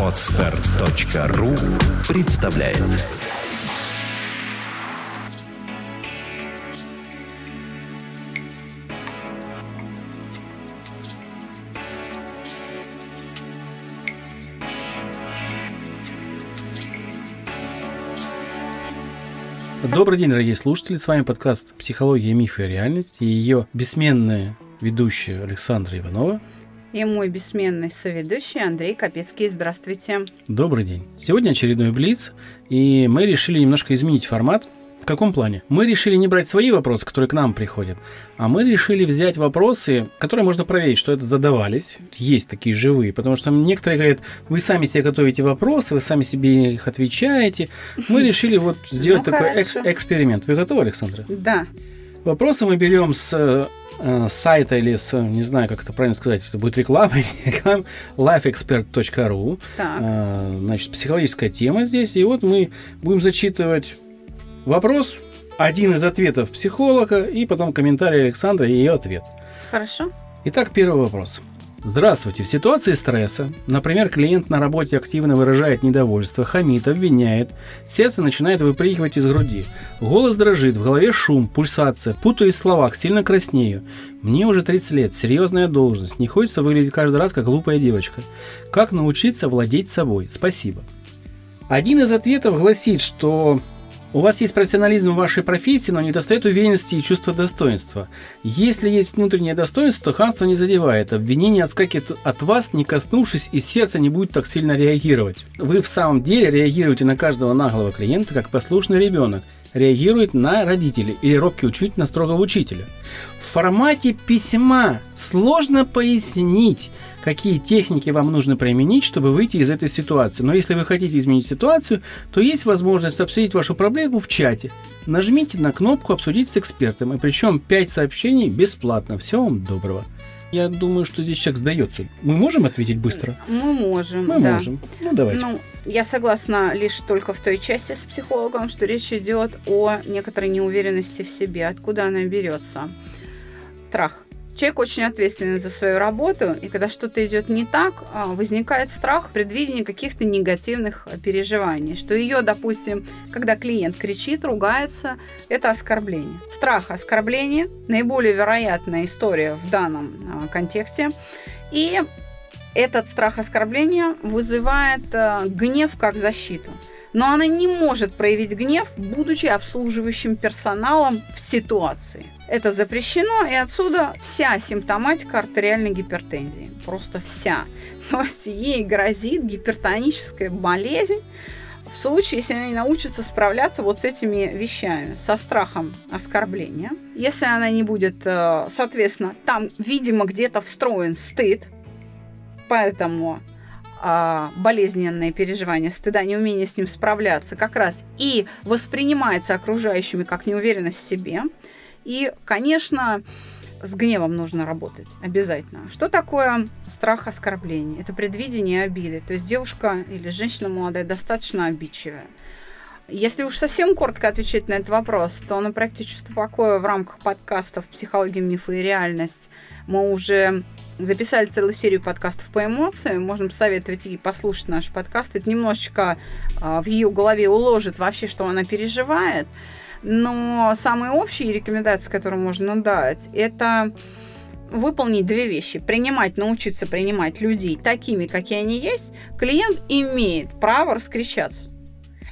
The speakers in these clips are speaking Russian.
Отстар.ру представляет Добрый день, дорогие слушатели. С вами подкаст «Психология, мифы и реальность» и ее бессменная ведущая Александра Иванова. И мой бессменный соведущий Андрей Капецкий. Здравствуйте. Добрый день. Сегодня очередной Блиц, и мы решили немножко изменить формат. В каком плане? Мы решили не брать свои вопросы, которые к нам приходят, а мы решили взять вопросы, которые можно проверить, что это задавались, есть такие живые, потому что некоторые говорят, вы сами себе готовите вопросы, вы сами себе их отвечаете. Мы решили вот сделать Ну, такой экс- хорошо. эксперимент. Вы готовы, Александра? Да, Вопросы мы берем с э, сайта или с, не знаю, как это правильно сказать, это будет реклама, реклама, lifeexpert.ru. Э, Значит, психологическая тема здесь. И вот мы будем зачитывать вопрос, один из ответов психолога, и потом комментарий Александра и ее ответ. Хорошо. Итак, первый вопрос. Здравствуйте. В ситуации стресса, например, клиент на работе активно выражает недовольство, хамит, обвиняет, сердце начинает выпрыгивать из груди, голос дрожит, в голове шум, пульсация, путаюсь в словах, сильно краснею. Мне уже 30 лет, серьезная должность, не хочется выглядеть каждый раз как глупая девочка. Как научиться владеть собой? Спасибо. Один из ответов гласит, что у вас есть профессионализм в вашей профессии, но не достает уверенности и чувства достоинства. Если есть внутреннее достоинство, то хамство не задевает. Обвинение отскакивает от вас, не коснувшись, и сердце не будет так сильно реагировать. Вы в самом деле реагируете на каждого наглого клиента, как послушный ребенок реагирует на родителей или робкий учитель на строгого учителя. В формате письма сложно пояснить, какие техники вам нужно применить, чтобы выйти из этой ситуации. Но если вы хотите изменить ситуацию, то есть возможность обсудить вашу проблему в чате. Нажмите на кнопку «Обсудить с экспертом», и причем 5 сообщений бесплатно. Всего вам доброго. Я думаю, что здесь человек сдается. Мы можем ответить быстро? Мы можем, Мы да. можем. Ну, давайте. Ну, я согласна лишь только в той части с психологом, что речь идет о некоторой неуверенности в себе. Откуда она берется? Страх. Человек очень ответственен за свою работу, и когда что-то идет не так, а, возникает страх в предвидении каких-то негативных а, переживаний. Что ее, допустим, когда клиент кричит, ругается, это оскорбление. Страх оскорбления – наиболее вероятная история в данном а, контексте. И этот страх оскорбления вызывает э, гнев как защиту. Но она не может проявить гнев, будучи обслуживающим персоналом в ситуации. Это запрещено, и отсюда вся симптоматика артериальной гипертензии. Просто вся. То есть ей грозит гипертоническая болезнь, в случае, если она не научится справляться вот с этими вещами, со страхом оскорбления. Если она не будет, э, соответственно, там, видимо, где-то встроен стыд, поэтому болезненные переживания стыда, неумение с ним справляться как раз и воспринимается окружающими как неуверенность в себе. И, конечно, с гневом нужно работать обязательно. Что такое страх оскорбления? Это предвидение обиды. То есть девушка или женщина молодая достаточно обидчивая. Если уж совсем коротко отвечать на этот вопрос, то на проекте «Чувство покоя» в рамках подкастов «Психология, мифы и реальность» мы уже записали целую серию подкастов по эмоциям. Можно посоветовать ей послушать наш подкаст. Это немножечко а, в ее голове уложит вообще, что она переживает. Но самые общие рекомендации, которые можно дать, это выполнить две вещи. Принимать, научиться принимать людей такими, какие они есть. Клиент имеет право раскричаться.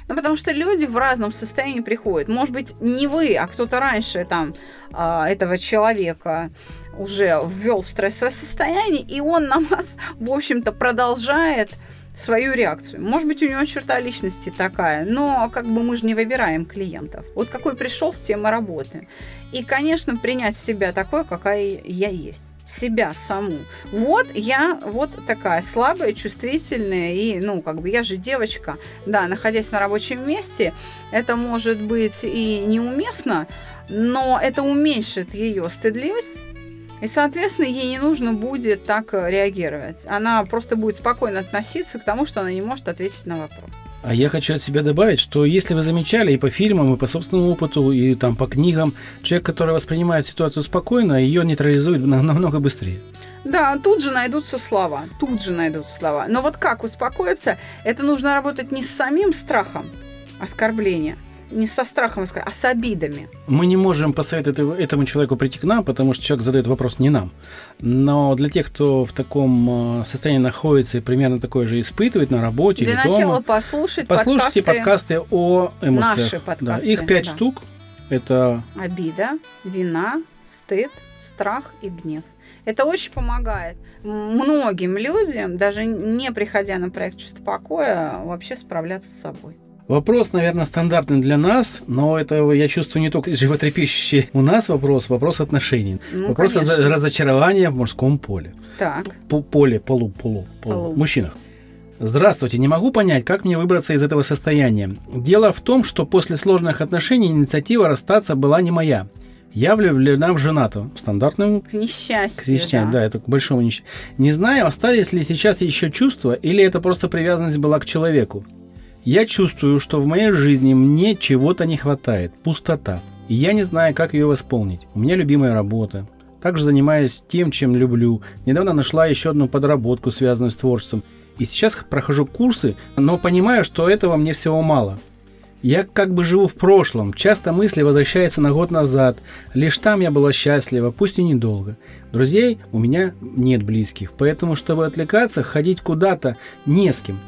Ну, потому что люди в разном состоянии приходят. Может быть, не вы, а кто-то раньше там а, этого человека уже ввел в стрессовое состояние, и он на вас, в общем-то, продолжает свою реакцию. Может быть, у него черта личности такая, но как бы мы же не выбираем клиентов. Вот какой пришел, с тем и работаем. И, конечно, принять себя такой, какая я есть себя саму. Вот я вот такая слабая, чувствительная, и, ну, как бы я же девочка. Да, находясь на рабочем месте, это может быть и неуместно, но это уменьшит ее стыдливость, и, соответственно, ей не нужно будет так реагировать. Она просто будет спокойно относиться к тому, что она не может ответить на вопрос. А я хочу от себя добавить, что если вы замечали и по фильмам, и по собственному опыту, и там по книгам, человек, который воспринимает ситуацию спокойно, ее нейтрализует на- намного быстрее. Да, тут же найдутся слова, тут же найдутся слова. Но вот как успокоиться, это нужно работать не с самим страхом оскорбления, не со страхом, а с обидами. Мы не можем посоветовать этому человеку прийти к нам, потому что человек задает вопрос не нам. Но для тех, кто в таком э, состоянии находится и примерно такое же испытывает на работе для или начала дома, послушать послушайте подкасты, подкасты о эмоциях. Наши подкасты. Да, их пять да. штук. Это обида, вина, стыд, страх и гнев. Это очень помогает многим людям, даже не приходя на проект чувство покоя, вообще справляться с собой. Вопрос, наверное, стандартный для нас, но это, я чувствую, не только животрепещущий у нас вопрос, вопрос отношений. Ну, вопрос конечно. разочарования в мужском поле. Так. По поле, полу, полу, полу. Полу. Мужчинах. Здравствуйте, не могу понять, как мне выбраться из этого состояния. Дело в том, что после сложных отношений инициатива расстаться была не моя. Я влюблена в женатого. Стандартным К несчастью, к несчастью, да. да, это к большому несчастью. Не знаю, остались ли сейчас еще чувства, или это просто привязанность была к человеку. Я чувствую, что в моей жизни мне чего-то не хватает, пустота. И я не знаю, как ее восполнить. У меня любимая работа. Также занимаюсь тем, чем люблю. Недавно нашла еще одну подработку, связанную с творчеством. И сейчас прохожу курсы, но понимаю, что этого мне всего мало. Я как бы живу в прошлом, часто мысли возвращаются на год назад. Лишь там я была счастлива, пусть и недолго. Друзей у меня нет близких, поэтому, чтобы отвлекаться, ходить куда-то не с кем.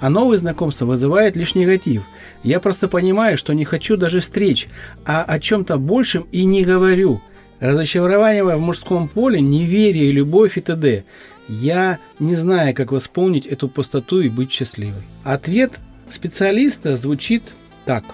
А новые знакомства вызывают лишь негатив. Я просто понимаю, что не хочу даже встреч, а о чем-то большем и не говорю. Разочарование в мужском поле, неверие, любовь и т.д. Я не знаю, как восполнить эту пустоту и быть счастливой. Ответ специалиста звучит так.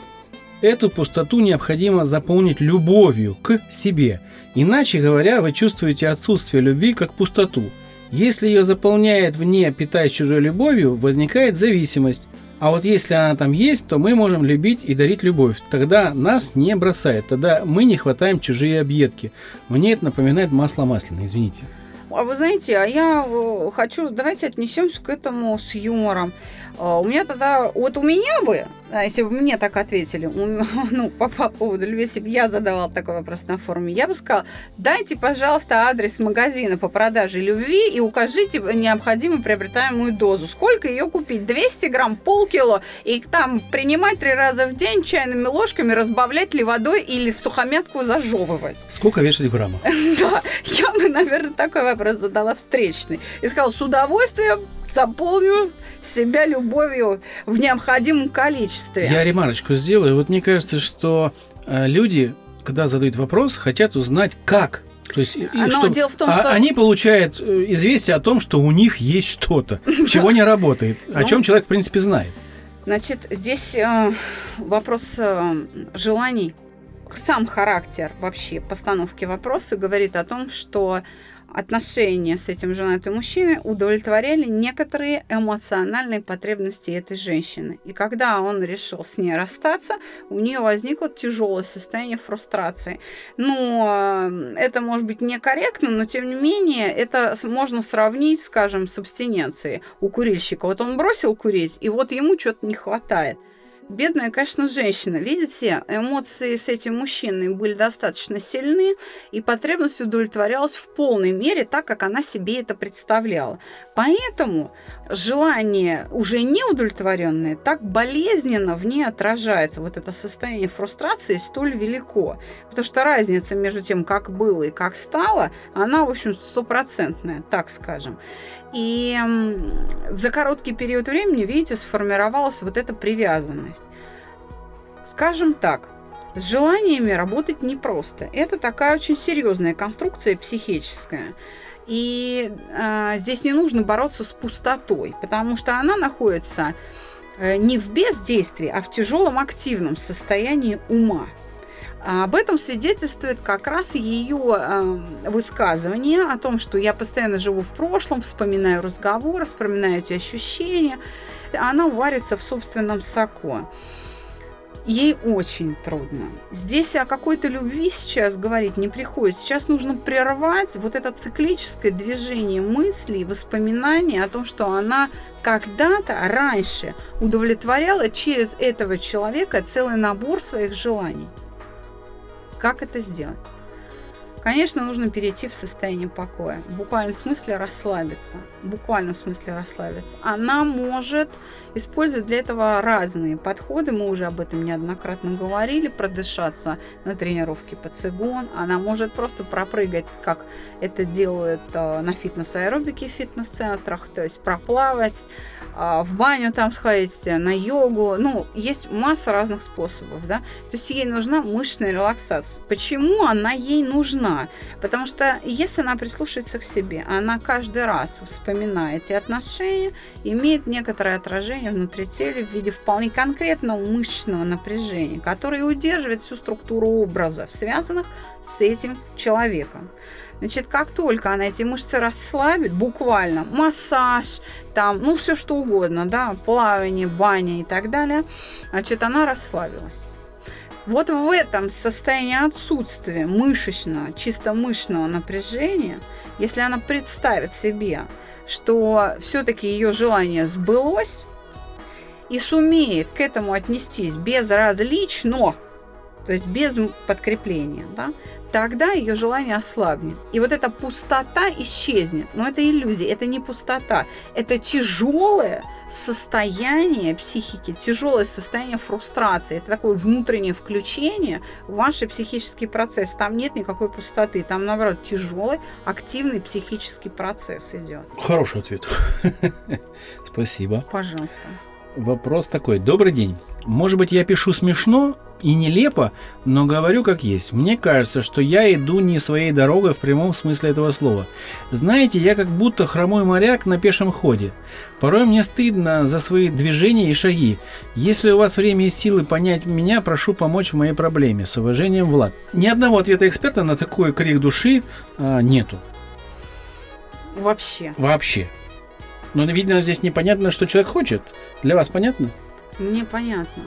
Эту пустоту необходимо заполнить любовью к себе. Иначе говоря, вы чувствуете отсутствие любви как пустоту. Если ее заполняет вне, питаясь чужой любовью, возникает зависимость. А вот если она там есть, то мы можем любить и дарить любовь. Тогда нас не бросает, тогда мы не хватаем чужие объедки. Мне это напоминает масло масляное, извините. А вы знаете, а я э, хочу, давайте отнесемся к этому с юмором. А, У меня тогда, вот у меня бы, если бы мне так ответили, ну, по, по поводу любви, если бы я задавала такой вопрос на форуме, я бы сказала, дайте, пожалуйста, адрес магазина по продаже любви и укажите необходимую приобретаемую дозу. Сколько ее купить? 200 грамм, полкило, и там принимать три раза в день чайными ложками, разбавлять ли водой или в сухомятку зажевывать. Сколько вешать в граммах? Да, я бы, наверное, такой вопрос задала встречный. И сказала, с удовольствием заполню себя любовью в необходимом количестве. Я ремарочку сделаю. Вот мне кажется, что э, люди, когда задают вопрос, хотят узнать, как. То есть, Но чтоб- дело в том, а- что- они получают э, известие о том, что у них есть что-то, чего не работает, о Ну. чем человек, в принципе, знает. Значит, здесь э, вопрос э, желаний. Сам характер вообще постановки вопроса говорит о том, что отношения с этим женатым мужчиной удовлетворяли некоторые эмоциональные потребности этой женщины. И когда он решил с ней расстаться, у нее возникло тяжелое состояние фрустрации. Э, это может быть некорректно, но тем не менее это можно сравнить, скажем, с абстиненцией у курильщика. Вот он бросил курить, и вот ему что-то не хватает. Бедная, конечно, женщина. Видите, эмоции с этим мужчиной были достаточно сильны, и потребность удовлетворялась в полной мере так, как она себе это представляла. Поэтому желание уже неудовлетворенное так болезненно в ней отражается. Вот это состояние фрустрации столь велико. Потому что разница между тем, как было и как стало, она, в общем, стопроцентная, так скажем. И за короткий период времени, видите, сформировалась вот эта привязанность. Скажем так, с желаниями работать непросто. Это такая очень серьезная конструкция психическая. И а, здесь не нужно бороться с пустотой, потому что она находится э, не в бездействии, а в тяжелом активном состоянии ума. А Об этом свидетельствует как раз ее э, высказывание о том, что я постоянно живу в прошлом, вспоминаю разговоры, вспоминаю эти ощущения. Она варится в собственном соку. Ей очень трудно. Здесь о какой-то любви сейчас говорить не приходится. Сейчас нужно прервать вот это циклическое движение мыслей, воспоминаний о том, что она когда-то раньше удовлетворяла через этого человека целый набор своих желаний. Как это сделать? Конечно, нужно перейти в состояние покоя. В буквальном смысле расслабиться. В буквальном смысле расслабиться. Она может использовать для этого разные подходы. Мы уже об этом неоднократно говорили. Продышаться на тренировке по цигун. Она может просто пропрыгать, как это делают э, на фитнес-аэробике в фитнес-центрах. То есть проплавать, э, в баню там сходить, на йогу. Ну, есть масса разных способов. Да? То есть ей нужна мышечная релаксация. Почему она ей нужна? Нужна. Потому что если она прислушается к себе, она каждый раз, вспоминая эти отношения, имеет некоторое отражение внутри тела в виде вполне конкретного мышечного напряжения, которое удерживает всю структуру образов, связанных с этим человеком. Значит, как только она эти мышцы расслабит, буквально массаж, там, ну, все что угодно, да, плавание, баня и так далее, значит, она расслабилась. Вот в этом состоянии отсутствия мышечного, чисто мышечного напряжения, если она представит себе, что все-таки ее желание сбылось, и сумеет к этому отнестись безразлично, то есть без подкрепления, да, тогда ее желание ослабнет. И вот эта пустота исчезнет. Но это иллюзия, это не пустота. Это тяжелое состояние психики, тяжелое состояние фрустрации. Это такое внутреннее включение в ваш психический процесс. Там нет никакой пустоты. Там, наоборот, тяжелый, активный психический процесс идет. Хороший ответ. Спасибо. Пожалуйста. Вопрос такой. Добрый день. Может быть, я пишу смешно и нелепо, но говорю как есть. Мне кажется, что я иду не своей дорогой в прямом смысле этого слова. Знаете, я как будто хромой моряк на пешем ходе. Порой мне стыдно за свои движения и шаги. Если у вас время и силы понять меня, прошу помочь в моей проблеме. С уважением, Влад. Ни одного ответа эксперта на такой крик души а, нету. Вообще. Вообще. Но, видно, здесь непонятно, что человек хочет. Для вас понятно? Мне понятно.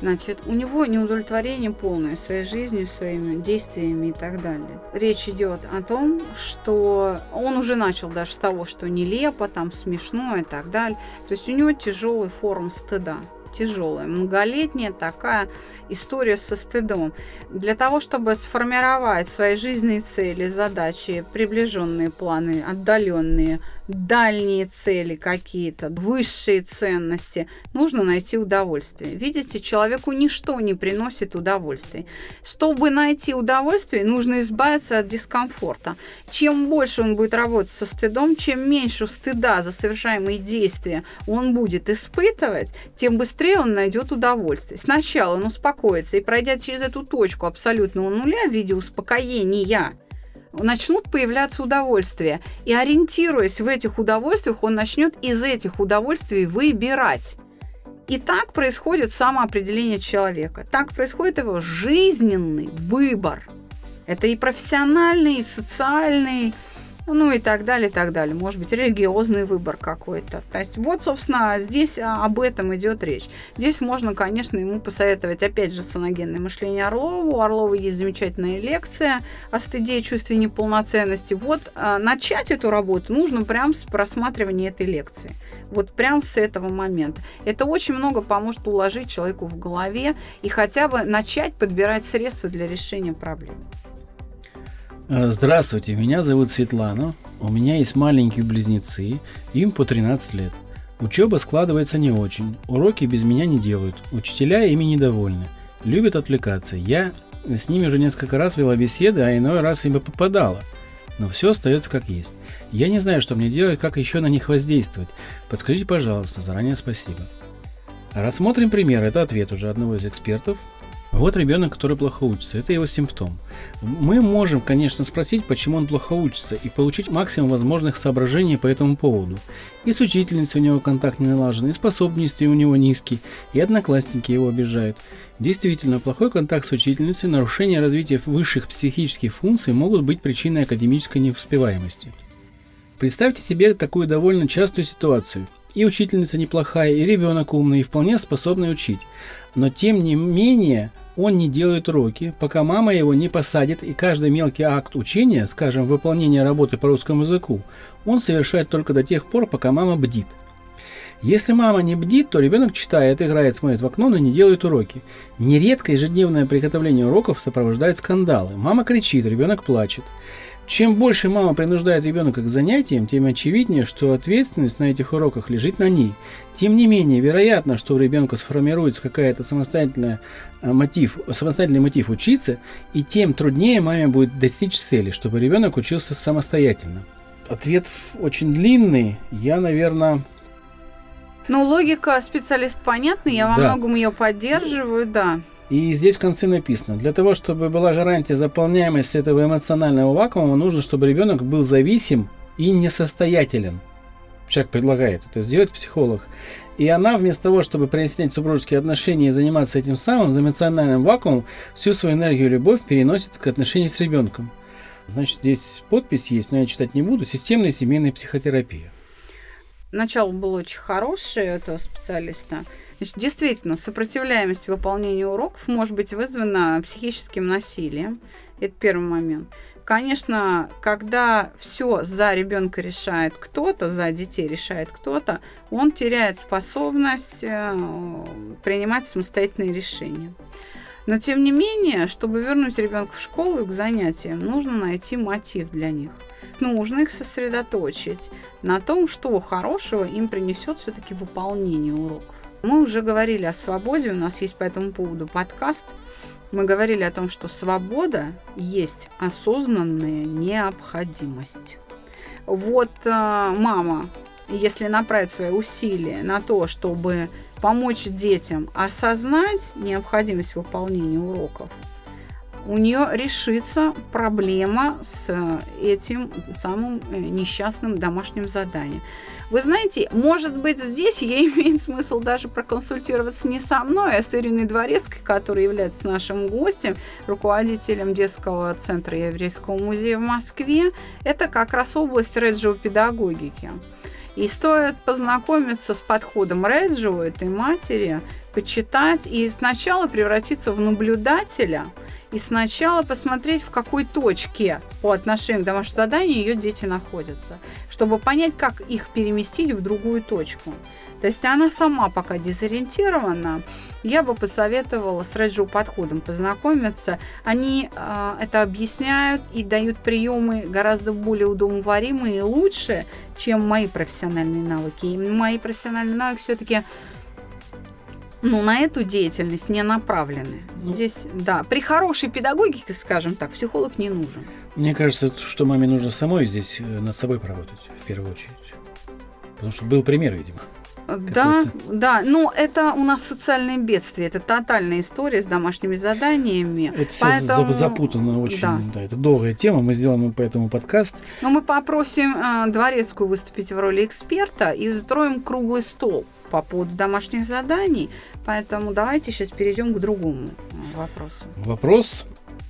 Значит, у него неудовлетворение полное своей жизнью, своими действиями и так далее. Речь идет о том, что он уже начал даже с того, что нелепо, там смешно и так далее. То есть у него тяжелый форм стыда тяжелая, многолетняя такая история со стыдом. Для того, чтобы сформировать свои жизненные цели, задачи, приближенные планы, отдаленные, дальние цели какие-то, высшие ценности, нужно найти удовольствие. Видите, человеку ничто не приносит удовольствия. Чтобы найти удовольствие, нужно избавиться от дискомфорта. Чем больше он будет работать со стыдом, чем меньше стыда за совершаемые действия он будет испытывать, тем быстрее он найдет удовольствие. Сначала он успокоится и пройдя через эту точку абсолютного нуля в виде успокоения, начнут появляться удовольствия. И ориентируясь в этих удовольствиях, он начнет из этих удовольствий выбирать. И так происходит самоопределение человека. Так происходит его жизненный выбор. Это и профессиональный, и социальный, ну и так далее, и так далее. Может быть, религиозный выбор какой-то. То есть вот, собственно, здесь а, об этом идет речь. Здесь можно, конечно, ему посоветовать, опять же, саногенное мышление Орлову. У Орлова есть замечательная лекция о стыде и чувстве неполноценности. Вот а, начать эту работу нужно прямо с просматривания этой лекции. Вот прямо с этого момента. Это очень много поможет уложить человеку в голове и хотя бы начать подбирать средства для решения проблем. Э, здравствуйте, меня зовут Светлана. У меня есть маленькие близнецы, им по 13 лет. Учеба складывается не очень, уроки без меня не делают, учителя ими недовольны, любят отвлекаться. Я с ними уже несколько раз вела беседы, а иной раз им попадала. Но все остается как есть. Я не знаю, что мне делать, как еще на них воздействовать. Подскажите, пожалуйста, заранее спасибо. Рассмотрим пример. Это ответ уже одного из экспертов. Вот ребенок, который плохо учится, это его симптом. Мы можем, конечно, спросить, почему он плохо учится, и получить максимум возможных соображений по этому поводу. И с учительницей у него контакт не налажен, и способности у него низкие, и одноклассники его обижают. Действительно, плохой контакт с учительницей, нарушение развития высших психических функций могут быть причиной академической неуспеваемости. Представьте себе такую довольно частую ситуацию. И учительница неплохая, и ребенок умный, и вполне способный учить. Но тем не менее, он не делает уроки, пока мама его не посадит, и каждый мелкий акт учения, скажем, выполнение работы по русскому языку, он совершает только до тех пор, пока мама бдит. Если мама не бдит, то ребенок читает, играет, смотрит в окно, но не делает уроки. Нередко ежедневное приготовление уроков сопровождает скандалы. Мама кричит, ребенок плачет. Чем больше мама принуждает ребенка к занятиям, тем очевиднее, что ответственность на этих уроках лежит на ней. Тем не менее, вероятно, что у ребенка сформируется какая-то самостоятельная а, мотив, самостоятельный мотив учиться, и тем труднее маме будет достичь цели, чтобы ребенок учился самостоятельно. Ответ очень длинный. Я, наверное, Ну, логика специалист понятна, я во Да. многом ее поддерживаю, да. И здесь в конце написано, для того, чтобы была гарантия заполняемости этого эмоционального вакуума, нужно, чтобы ребенок был зависим и несостоятелен. Человек предлагает это сделать, психолог. И она вместо того, чтобы прояснять супружеские отношения и заниматься этим самым, за эмоциональным вакуумом, всю свою энергию и любовь переносит к отношениям с ребенком. Значит, здесь подпись есть, но я читать не буду. Системная семейная психотерапия. Начало было очень хорошее этого специалиста. Значит, действительно, сопротивляемость выполнению уроков может быть вызвана психическим насилием. Это первый момент. Конечно, когда все за ребенка решает кто-то, за детей решает кто-то, он теряет способность э, принимать самостоятельные решения. Но тем не менее, чтобы вернуть ребенка в школу и к занятиям, нужно найти мотив для них. Нужно их сосредоточить на том, что хорошего им принесет все-таки выполнение уроков. Мы уже говорили о свободе, у нас есть по этому поводу подкаст. Мы говорили о том, что свобода есть осознанная необходимость. Вот э, мама, если направить свои усилия на то, чтобы помочь детям осознать необходимость выполнения уроков, у нее решится проблема с э, этим самым э, несчастным домашним заданием. Вы знаете, может быть, здесь ей имеет смысл даже проконсультироваться не со мной, а с Ириной Дворецкой, которая является нашим гостем, руководителем детского центра Еврейского музея в Москве. Это как раз область реджио-педагогики. И стоит познакомиться с подходом Реджио, этой матери, почитать и сначала превратиться в наблюдателя – и сначала посмотреть, в какой точке по отношению к домашнему заданию ее дети находятся, чтобы понять, как их переместить в другую точку. То есть она сама пока дезориентирована, я бы посоветовала с Реджио подходом познакомиться. Они э, это объясняют и дают приемы гораздо более удобоваримые и лучше, чем мои профессиональные навыки. И мои профессиональные навыки все-таки ну, на эту деятельность не направлены. Ну. Здесь, да, при хорошей педагогике, скажем так, психолог не нужен. Мне кажется, что маме нужно самой здесь э, над собой поработать, в первую очередь. Потому что был пример, видимо. Да, да, но это у нас социальное бедствие, это тотальная история с домашними заданиями. Это все Поэтому- запутано очень. да. Да. это долгая тема. Мы сделаем по этому подкаст. Но мы попросим э, Дворецкую выступить в роли эксперта и устроим круглый стол по поводу домашних заданий. Поэтому давайте сейчас перейдем к другому вопросу. Вопрос.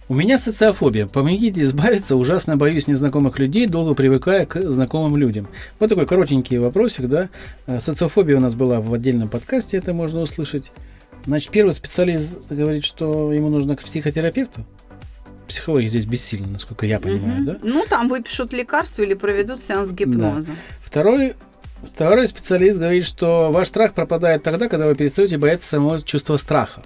У меня социофобия. Помогите избавиться. Ужасно боюсь незнакомых людей, долго привыкая к знакомым людям. Вот такой коротенький вопросик, да. Э, Социофобия у нас была в отдельном подкасте, это можно услышать. Значит, первый специалист говорит, что ему нужно к психотерапевту. Психологи здесь бессильны, насколько я понимаю, Мгм. да? Ну, там выпишут лекарства или проведут сеанс гипноза. Второй, второй специалист говорит, что ваш страх пропадает тогда, когда вы перестаете бояться самого чувства страха.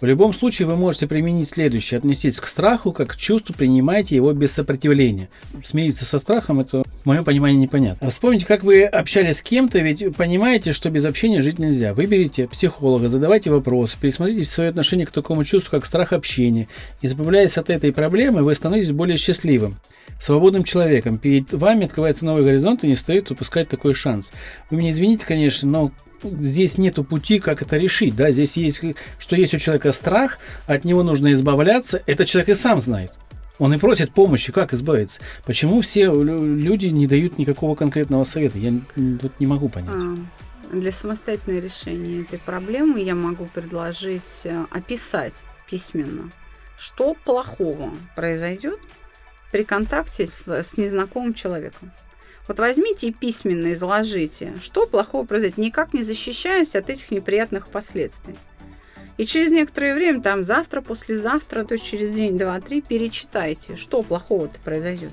В любом случае вы можете применить следующее. Отнестись к страху как к чувству, принимайте его без сопротивления. Смириться со страхом, это в моем понимании непонятно. А Вспомните, как вы общались с кем-то, ведь понимаете, что без общения жить нельзя. Выберите психолога, задавайте вопросы, пересмотрите свое отношение к такому чувству, как страх общения. Избавляясь от этой проблемы, вы становитесь более счастливым свободным человеком. Перед вами открывается новый горизонт, и не стоит упускать такой шанс. Вы меня извините, конечно, но здесь нету пути, как это решить. Да? Здесь есть, что есть у человека страх, от него нужно избавляться. Это человек и сам знает. Он и просит помощи, как избавиться. Почему все лю- люди не дают никакого конкретного совета? Я тут не могу понять. А, Для самостоятельного решения этой проблемы я могу предложить э, описать письменно, что плохого произойдет при контакте с, с незнакомым человеком. Вот возьмите и письменно изложите, что плохого произойдет, никак не защищаясь от этих неприятных последствий. И через некоторое время, там завтра, послезавтра, то есть через день, два, три, перечитайте, что плохого-то произойдет.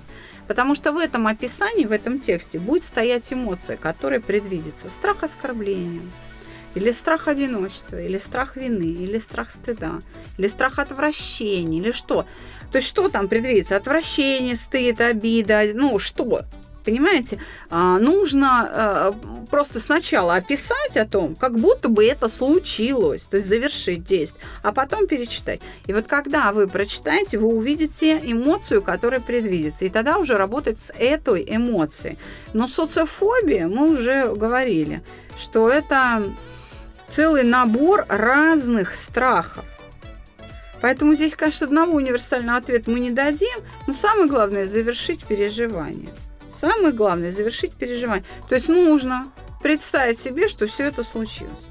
Потому что в этом описании, в этом тексте будет стоять эмоция, которая предвидится. Страх оскорбления, или страх одиночества, или страх вины, или страх стыда, или страх отвращения, или что. То есть что там предвидится? Отвращение, стыд, обида, ну что? Понимаете, а, нужно а, просто сначала описать о том, как будто бы это случилось, то есть завершить действие, а потом перечитать. И вот когда вы прочитаете, вы увидите эмоцию, которая предвидится, и тогда уже работать с этой эмоцией. Но социофобия, мы уже говорили, что это целый набор разных страхов. Поэтому здесь, конечно, одного универсального ответа мы не дадим, но самое главное – завершить переживание. Самое главное – завершить переживание. То есть нужно представить себе, что все это случилось.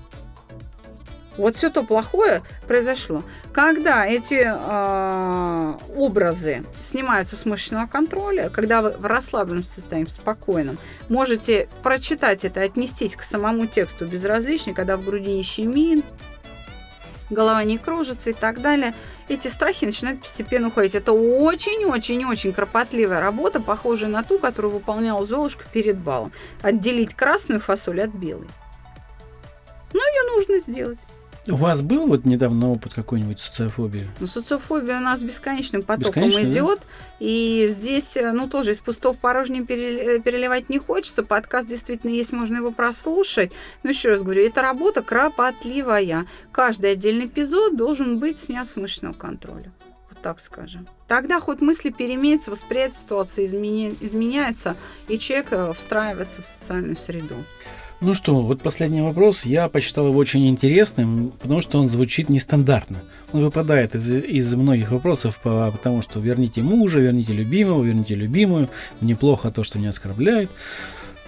Вот все то плохое произошло. Когда эти э, образы снимаются с мышечного контроля, когда вы в расслабленном состоянии, в спокойном, можете прочитать это, отнестись к самому тексту безразлично, когда в груди не щемит, голова не кружится и так далее – эти страхи начинают постепенно уходить. Это очень-очень-очень кропотливая работа, похожая на ту, которую выполняла Золушка перед балом. Отделить красную фасоль от белой. Но ее нужно сделать. У вас был вот недавно опыт какой-нибудь социофобии? Ну, социофобия у нас бесконечным потоком Бесконечно, идет. Да? И здесь, э, ну, тоже из пустого в порожнее э, переливать не хочется. Подкаст действительно есть, можно его прослушать. Но еще раз говорю, это работа кропотливая. Каждый отдельный эпизод должен быть снят с мышечного контроля. Вот так скажем. Тогда хоть мысли переменятся, восприятие ситуации изменяется, и человек э, встраивается в социальную среду. Ну что, вот последний вопрос. Я посчитал его очень интересным, потому что он звучит нестандартно. Он выпадает из, из многих вопросов, по, потому что верните мужа, верните любимого, верните любимую. Мне плохо то, что меня оскорбляют.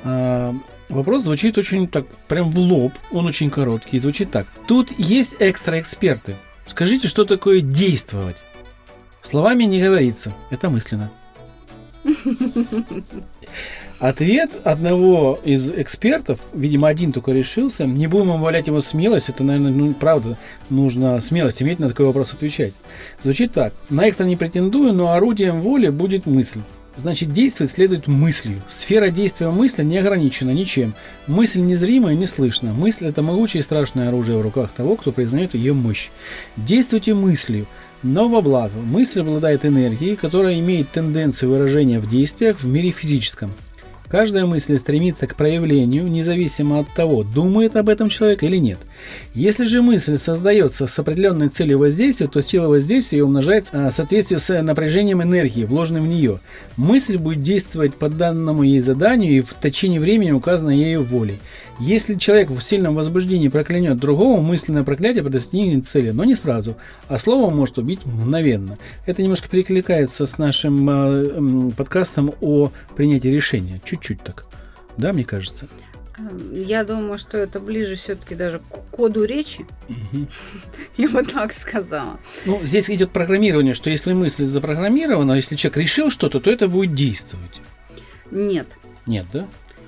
А, вопрос звучит очень так, прям в лоб. Он очень короткий. Звучит так. Тут есть экстра эксперты. Скажите, что такое действовать? Словами не говорится. Это мысленно. Ответ одного из экспертов, видимо, один только решился, не будем умолять его смелость, это, наверное, ну, правда, нужно смелость иметь на такой вопрос отвечать. Звучит так. На экстра не претендую, но орудием воли будет мысль. Значит, действовать следует мыслью. Сфера действия мысли не ограничена ничем. Мысль незримая и не слышна. Мысль – это могучее и страшное оружие в руках того, кто признает ее мощь. Действуйте мыслью, но во благо. Мысль обладает энергией, которая имеет тенденцию выражения в действиях в мире физическом. Каждая мысль стремится к проявлению, независимо от того, думает об этом человек или нет. Если же мысль создается с определенной целью воздействия, то сила воздействия умножается а, в соответствии с напряжением энергии, вложенной в нее. Мысль будет действовать по данному ей заданию и в течение времени, указанной ею волей. Если человек в сильном возбуждении проклянет другого, мысленное проклятие достигнет цели, но не сразу, а слово может убить мгновенно. Это немножко перекликается с нашим э, подкастом о принятии решения. Чуть-чуть так. Да, мне кажется. Эм, я думаю, что это ближе все-таки даже к коду речи. Угу. Я бы так сказала. Ну, здесь идет программирование, что если мысль запрограммирована, если человек решил что-то, то это будет действовать. Нет. Нет, да?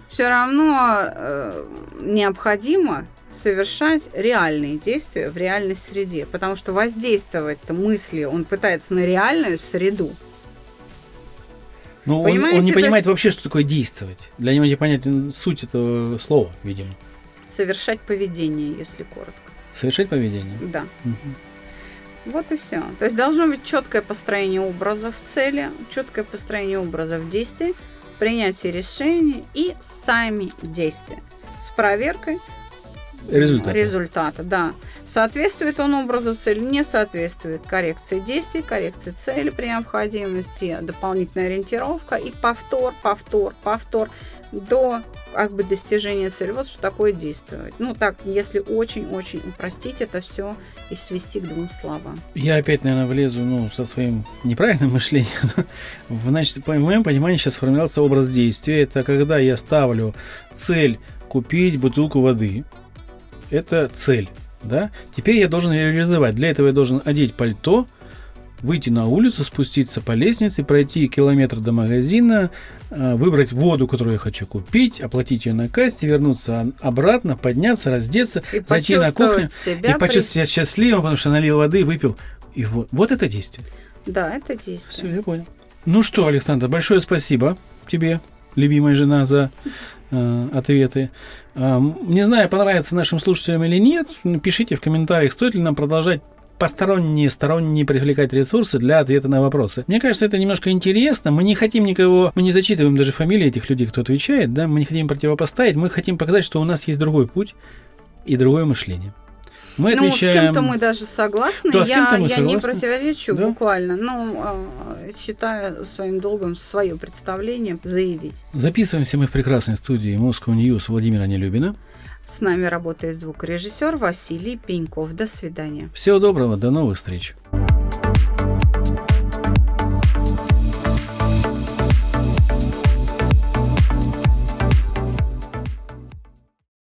Все равно э, необходимо совершать реальные действия в реальной среде, потому что воздействовать мысли он пытается на реальную среду. Ну, он, он не понимает есть... вообще, что такое действовать. Для него непонятен суть этого слова, видимо. Совершать поведение, если коротко. Совершать поведение? Да. Угу. Вот и все. То есть должно быть четкое построение образов цели, четкое построение образов действий, принятие решений и сами действия с проверкой результата. результата. Да. Соответствует он образу цели, не соответствует коррекции действий, коррекции цели при необходимости, дополнительная ориентировка и повтор, повтор, повтор до как бы достижения цели. Вот что такое действовать. Ну так, если очень-очень упростить это все и свести к двум словам. Я опять, наверное, влезу ну, со своим неправильным мышлением. Значит, по моему пониманию сейчас сформировался образ действия. Это когда я ставлю цель купить бутылку воды. Это цель. Да? Теперь я должен ее реализовать. Для этого я должен одеть пальто, выйти на улицу, спуститься по лестнице, пройти километр до магазина, выбрать воду, которую я хочу купить, оплатить ее на кассе, вернуться обратно, подняться, раздеться, и зайти на кухню себя и почувствовать себя счастливым, потому что налил воды, выпил. И вот, вот это действие. Да, это действие. Все, я понял. Ну что, Александр, большое спасибо тебе, любимая жена, за э, ответы. Э, не знаю, понравится нашим слушателям или нет, пишите в комментариях, стоит ли нам продолжать посторонние, сторонние привлекать ресурсы для ответа на вопросы. Мне кажется, это немножко интересно. Мы не хотим никого, мы не зачитываем даже фамилии этих людей, кто отвечает, да, мы не хотим противопоставить, мы хотим показать, что у нас есть другой путь и другое мышление. Мы ну, отвечаем... с кем-то мы даже согласны. Да, я мы я не противоречу Да. буквально. Ну, э, считаю своим долгом свое представление заявить. Записываемся мы в прекрасной студии Moscow News Владимира Нелюбина. С нами работает звукорежиссер Василий Пеньков. До свидания. Всего доброго, до новых встреч.